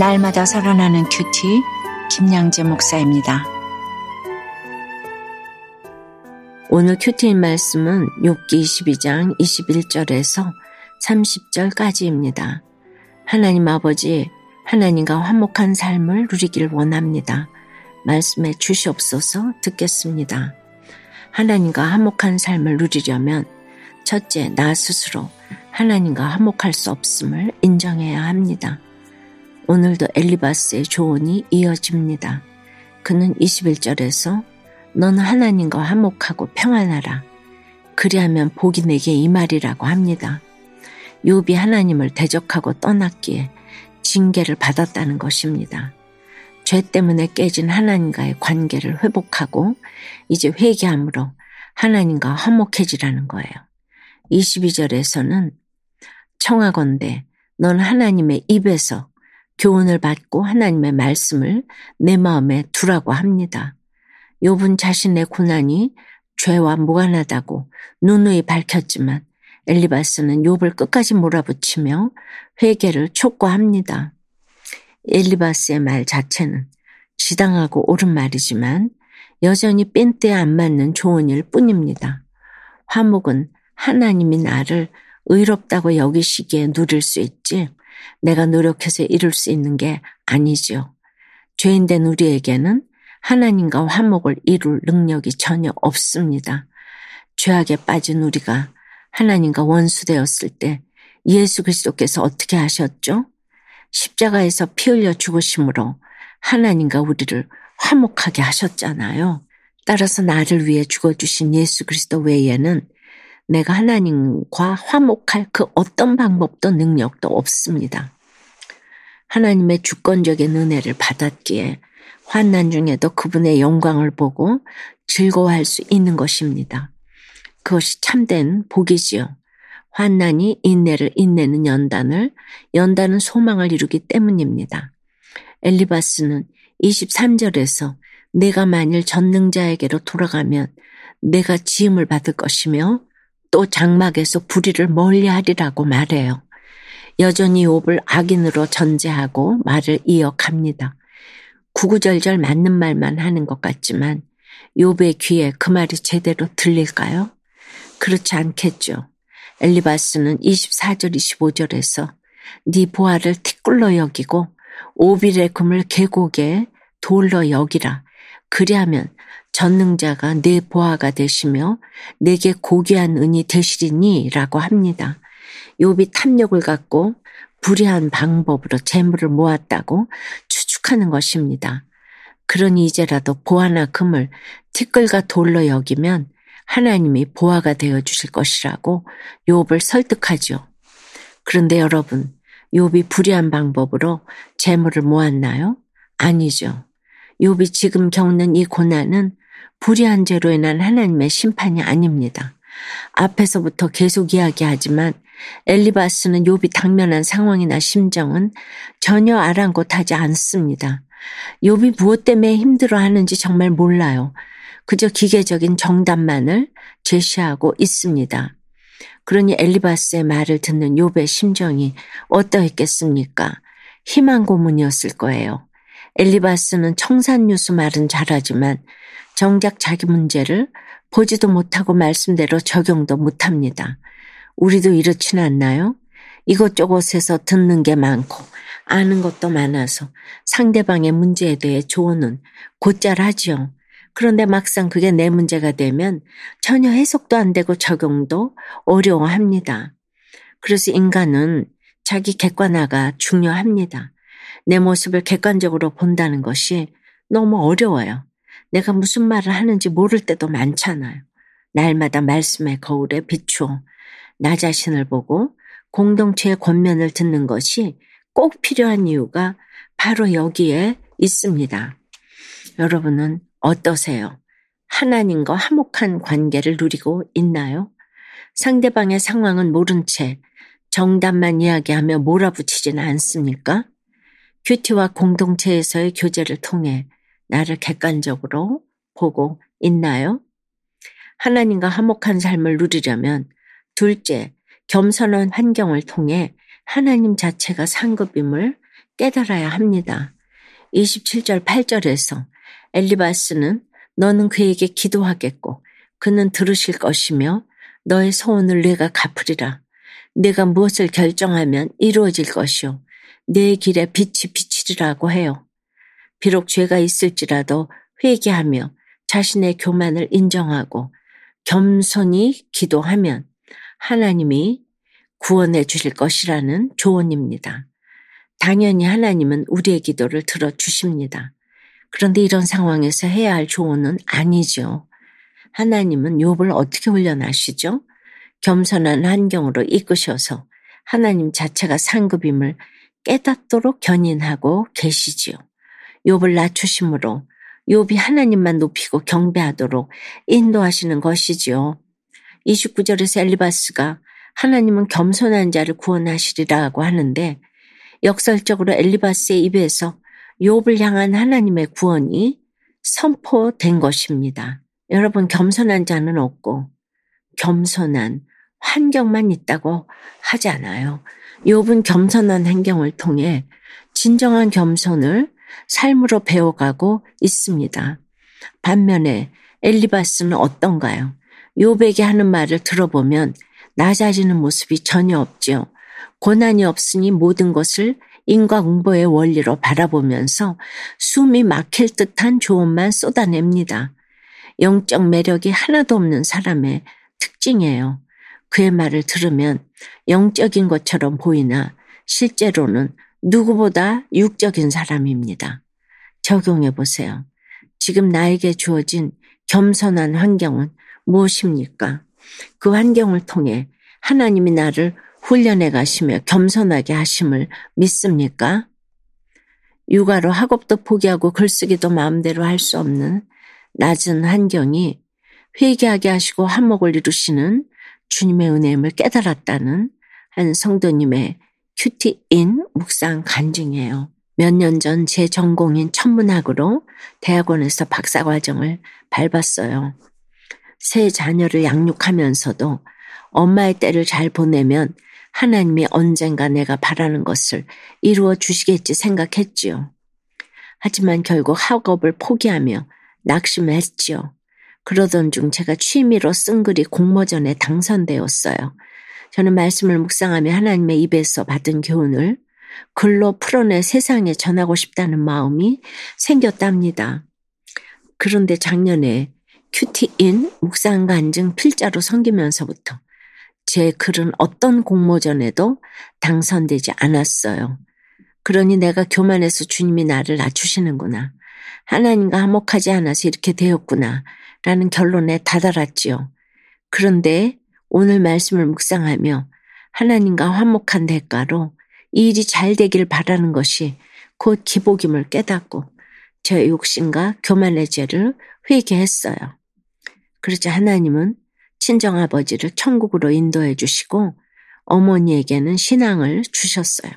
날마다 살아나는 큐티 김양재 목사입니다. 오늘 큐티인 말씀은 욥기 22장 21절에서 30절까지입니다. 하나님 아버지, 하나님과 화목한 삶을 누리길 원합니다. 말씀해 주시옵소서 듣겠습니다. 하나님과 화목한 삶을 누리려면 첫째, 나 스스로 하나님과 화목할 수 없음을 인정해야 합니다. 오늘도 엘리바스의 조언이 이어집니다. 그는 21절에서 너는 하나님과 화목하고 평안하라. 그리하면 복이 내게 임하리라고 합니다. 욥이 하나님을 대적하고 떠났기에 징계를 받았다는 것입니다. 죄 때문에 깨진 하나님과의 관계를 회복하고 이제 회개함으로 하나님과 화목해지라는 거예요. 22절에서는 청하건대 넌 하나님의 입에서 교훈을 받고 하나님의 말씀을 내 마음에 두라고 합니다. 욥은 자신의 고난이 죄와 무관하다고 누누이 밝혔지만 엘리바스는 욥을 끝까지 몰아붙이며 회개를 촉구합니다. 엘리바스의 말 자체는 지당하고 옳은 말이지만 여전히 뺀때에 안 맞는 조언일 뿐입니다. 화목은 하나님이 나를 의롭다고 여기시기에 누릴 수 있지 내가 노력해서 이룰 수 있는 게 아니지요. 죄인된 우리에게는 하나님과 화목을 이룰 능력이 전혀 없습니다. 죄악에 빠진 우리가 하나님과 원수되었을 때 예수 그리스도께서 어떻게 하셨죠? 십자가에서 피 흘려 죽으심으로 하나님과 우리를 화목하게 하셨잖아요. 따라서 나를 위해 죽어주신 예수 그리스도 외에는 내가 하나님과 화목할 그 어떤 방법도 능력도 없습니다. 하나님의 주권적인 은혜를 받았기에 환난 중에도 그분의 영광을 보고 즐거워할 수 있는 것입니다. 그것이 참된 복이지요. 환난이 인내를 인내는 연단을, 연단은 소망을 이루기 때문입니다. 엘리바스는 23절에서 내가 만일 전능자에게로 돌아가면 내가 지음을 받을 것이며 또 장막에서 불의를 멀리하리라고 말해요. 여전히 욥을 악인으로 전제하고 말을 이어갑니다. 구구절절 맞는 말만 하는 것 같지만 욥의 귀에 그 말이 제대로 들릴까요? 그렇지 않겠죠. 엘리바스는 24절 25절에서 네 보아를 티끌로 여기고 오빌의 금을 계곡에 돌로 여기라. 그리하면 전능자가 내 보아가 되시며 내게 고귀한 은이 되시리니 라고 합니다. 욥이 탐욕을 갖고 불의한 방법으로 재물을 모았다고 추측하는 것입니다. 그러니 이제라도 보아나 금을 티끌과 돌로 여기면 하나님이 보아가 되어 주실 것이라고 욥을 설득하죠. 그런데 여러분, 욥이 불의한 방법으로 재물을 모았나요? 아니죠. 욥이 지금 겪는 이 고난은 불의한 죄로 인한 하나님의 심판이 아닙니다. 앞에서부터 계속 이야기하지만 엘리바스는 욥이 당면한 상황이나 심정은 전혀 아랑곳하지 않습니다. 욥이 무엇 때문에 힘들어하는지 정말 몰라요. 그저 기계적인 정답만을 제시하고 있습니다. 그러니 엘리바스의 말을 듣는 욥의 심정이 어떠했겠습니까? 희망 고문이었을 거예요. 엘리바스는 청산유수 말은 잘하지만 정작 자기 문제를 보지도 못하고 말씀대로 적용도 못합니다. 우리도 이렇지는 않나요? 이것저것에서 듣는 게 많고 아는 것도 많아서 상대방의 문제에 대해 조언은 곧잘 하지요. 그런데 막상 그게 내 문제가 되면 전혀 해석도 안 되고 적용도 어려워합니다. 그래서 인간은 자기 객관화가 중요합니다. 내 모습을 객관적으로 본다는 것이 너무 어려워요. 내가 무슨 말을 하는지 모를 때도 많잖아요. 날마다 말씀의 거울에 비추어 나 자신을 보고 공동체의 권면을 듣는 것이 꼭 필요한 이유가 바로 여기에 있습니다. 여러분은 어떠세요? 하나님과 화목한 관계를 누리고 있나요? 상대방의 상황은 모른 채 정답만 이야기하며 몰아붙이지는 않습니까? 큐티와 공동체에서의 교제를 통해 나를 객관적으로 보고 있나요? 하나님과 화목한 삶을 누리려면 둘째, 겸손한 환경을 통해 하나님 자체가 상급임을 깨달아야 합니다. 27절 8절에서 엘리바스는 너는 그에게 기도하겠고 그는 들으실 것이며 너의 소원을 내가 갚으리라. 내가 무엇을 결정하면 이루어질 것이요. 내 길에 빛이 비치리라고 해요. 비록 죄가 있을지라도 회개하며 자신의 교만을 인정하고 겸손히 기도하면 하나님이 구원해 주실 것이라는 조언입니다. 당연히 하나님은 우리의 기도를 들어주십니다. 그런데 이런 상황에서 해야 할 조언은 아니죠. 하나님은 욥을 어떻게 훈련하시죠? 겸손한 환경으로 이끄셔서 하나님 자체가 상급임을 깨닫도록 견인하고 계시지요. 욥을 낮추심으로 욥이 하나님만 높이고 경배하도록 인도하시는 것이지요. 29절에서 엘리바스가 하나님은 겸손한 자를 구원하시리라고 하는데 역설적으로 엘리바스의 입에서 욥을 향한 하나님의 구원이 선포된 것입니다. 여러분 겸손한 자는 없고 겸손한 환경만 있다고 하지 않아요. 욥은 겸손한 환경을 통해 진정한 겸손을 삶으로 배워가고 있습니다. 반면에 엘리바스는 어떤가요? 욥에게 하는 말을 들어보면 낮아지는 모습이 전혀 없지요. 고난이 없으니 모든 것을 인과응보의 원리로 바라보면서 숨이 막힐 듯한 조언만 쏟아냅니다. 영적 매력이 하나도 없는 사람의 특징이에요. 그의 말을 들으면 영적인 것처럼 보이나 실제로는 누구보다 육적인 사람입니다. 적용해 보세요. 지금 나에게 주어진 겸손한 환경은 무엇입니까? 그 환경을 통해 하나님이 나를 훈련해 가시며 겸손하게 하심을 믿습니까? 육아로 학업도 포기하고 글쓰기도 마음대로 할 수 없는 낮은 환경이 회개하게 하시고 한몫을 이루시는 주님의 은혜임을 깨달았다는 한 성도님의 큐티인 묵상 간증이에요. 몇 년 전 제 전공인 천문학으로 대학원에서 박사과정을 밟았어요. 새 자녀를 양육하면서도 엄마의 때를 잘 보내면 하나님이 언젠가 내가 바라는 것을 이루어 주시겠지 생각했지요. 하지만 결국 학업을 포기하며 낙심했지요. 그러던 중 제가 취미로 쓴 글이 공모전에 당선되었어요. 저는 말씀을 묵상하며 하나님의 입에서 받은 교훈을 글로 풀어내 세상에 전하고 싶다는 마음이 생겼답니다. 그런데 작년에 큐티인 묵상 간증 필자로 섬기면서부터 제 글은 어떤 공모전에도 당선되지 않았어요. 그러니 내가 교만해서 주님이 나를 낮추시는구나. 하나님과 화목하지 않아서 이렇게 되었구나. 라는 결론에 다다랐지요. 그런데 오늘 말씀을 묵상하며 하나님과 화목한 대가로 이 일이 잘 되길 바라는 것이 곧 기복임을 깨닫고 제 욕심과 교만의 죄를 회개했어요. 그러자 하나님은 친정아버지를 천국으로 인도해 주시고 어머니에게는 신앙을 주셨어요.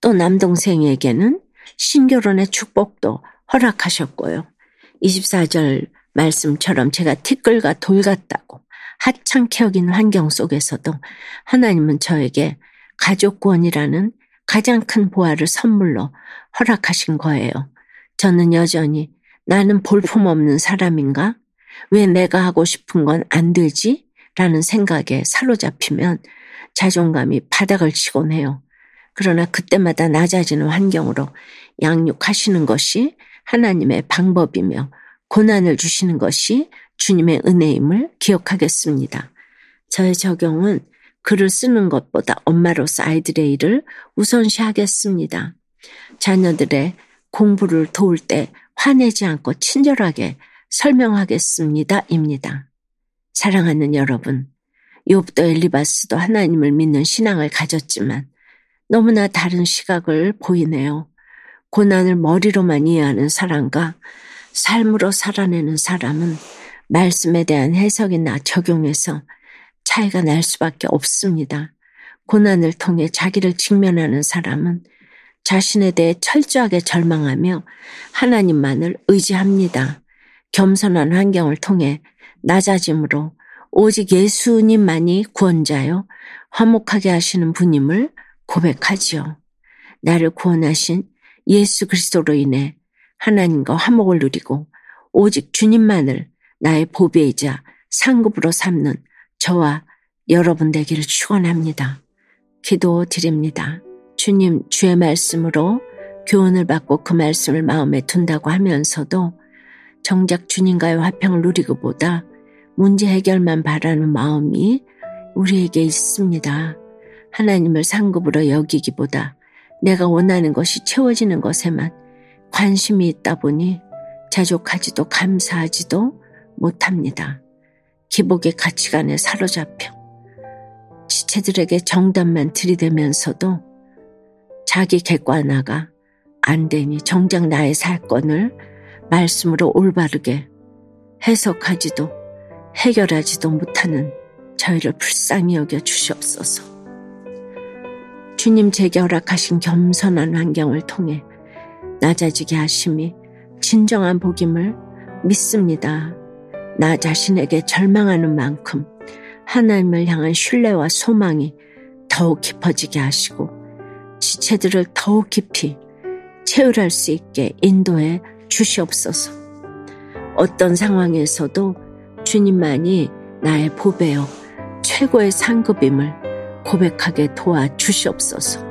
또 남동생에게는 신결혼의 축복도 허락하셨고요. 24절 말씀처럼 제가 티끌과 돌 같다고 하찮게 여긴 환경 속에서도 하나님은 저에게 가족 구원이라는 가장 큰 보화를 선물로 허락하신 거예요. 저는 여전히 나는 볼품 없는 사람인가? 왜 내가 하고 싶은 건 안 되지? 라는 생각에 사로잡히면 자존감이 바닥을 치곤 해요. 그러나 그때마다 낮아지는 환경으로 양육하시는 것이 하나님의 방법이며 고난을 주시는 것이 주님의 은혜임을 기억하겠습니다. 저의 적용은 글을 쓰는 것보다 엄마로서 아이들의 일을 우선시 하겠습니다. 자녀들의 공부를 도울 때 화내지 않고 친절하게 설명하겠습니다. 입니다. 사랑하는 여러분, 욥도 엘리바스도 하나님을 믿는 신앙을 가졌지만 너무나 다른 시각을 보이네요. 고난을 머리로만 이해하는 사람과 삶으로 살아내는 사람은 말씀에 대한 해석이나 적용에서 차이가 날 수밖에 없습니다. 고난을 통해 자기를 직면하는 사람은 자신에 대해 철저하게 절망하며 하나님만을 의지합니다. 겸손한 환경을 통해 낮아짐으로 오직 예수님만이 구원자요, 화목하게 하시는 분임을 고백하지요. 나를 구원하신 예수 그리스도로 인해 하나님과 화목을 누리고 오직 주님만을 나의 보배이자 상급으로 삼는 저와 여러분 되기를 축원합니다. 기도 드립니다. 주님 주의 말씀으로 교훈을 받고 그 말씀을 마음에 둔다고 하면서도 정작 주님과의 화평을 누리고보다 문제 해결만 바라는 마음이 우리에게 있습니다. 하나님을 상급으로 여기기보다 내가 원하는 것이 채워지는 것에만 관심이 있다 보니 자족하지도 감사하지도 못합니다. 기복의 가치관에 사로잡혀 지체들에게 정답만 들이대면서도 자기 객관화가 안 되니 정작 나의 사건을 말씀으로 올바르게 해석하지도 해결하지도 못하는 저희를 불쌍히 여겨 주시옵소서. 주님 제게 허락하신 겸손한 환경을 통해 낮아지게 하심이 진정한 복임을 믿습니다. 나 자신에게 절망하는 만큼 하나님을 향한 신뢰와 소망이 더욱 깊어지게 하시고 지체들을 더욱 깊이 체울할 수 있게 인도해 주시옵소서. 어떤 상황에서도 주님만이 나의 보배요 최고의 상급임을 고백하게 도와 주시옵소서.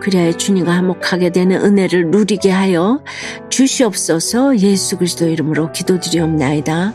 그래야 주님과 화목하게 되는 은혜를 누리게 하여 주시옵소서 예수 그리스도 이름으로 기도드리옵나이다.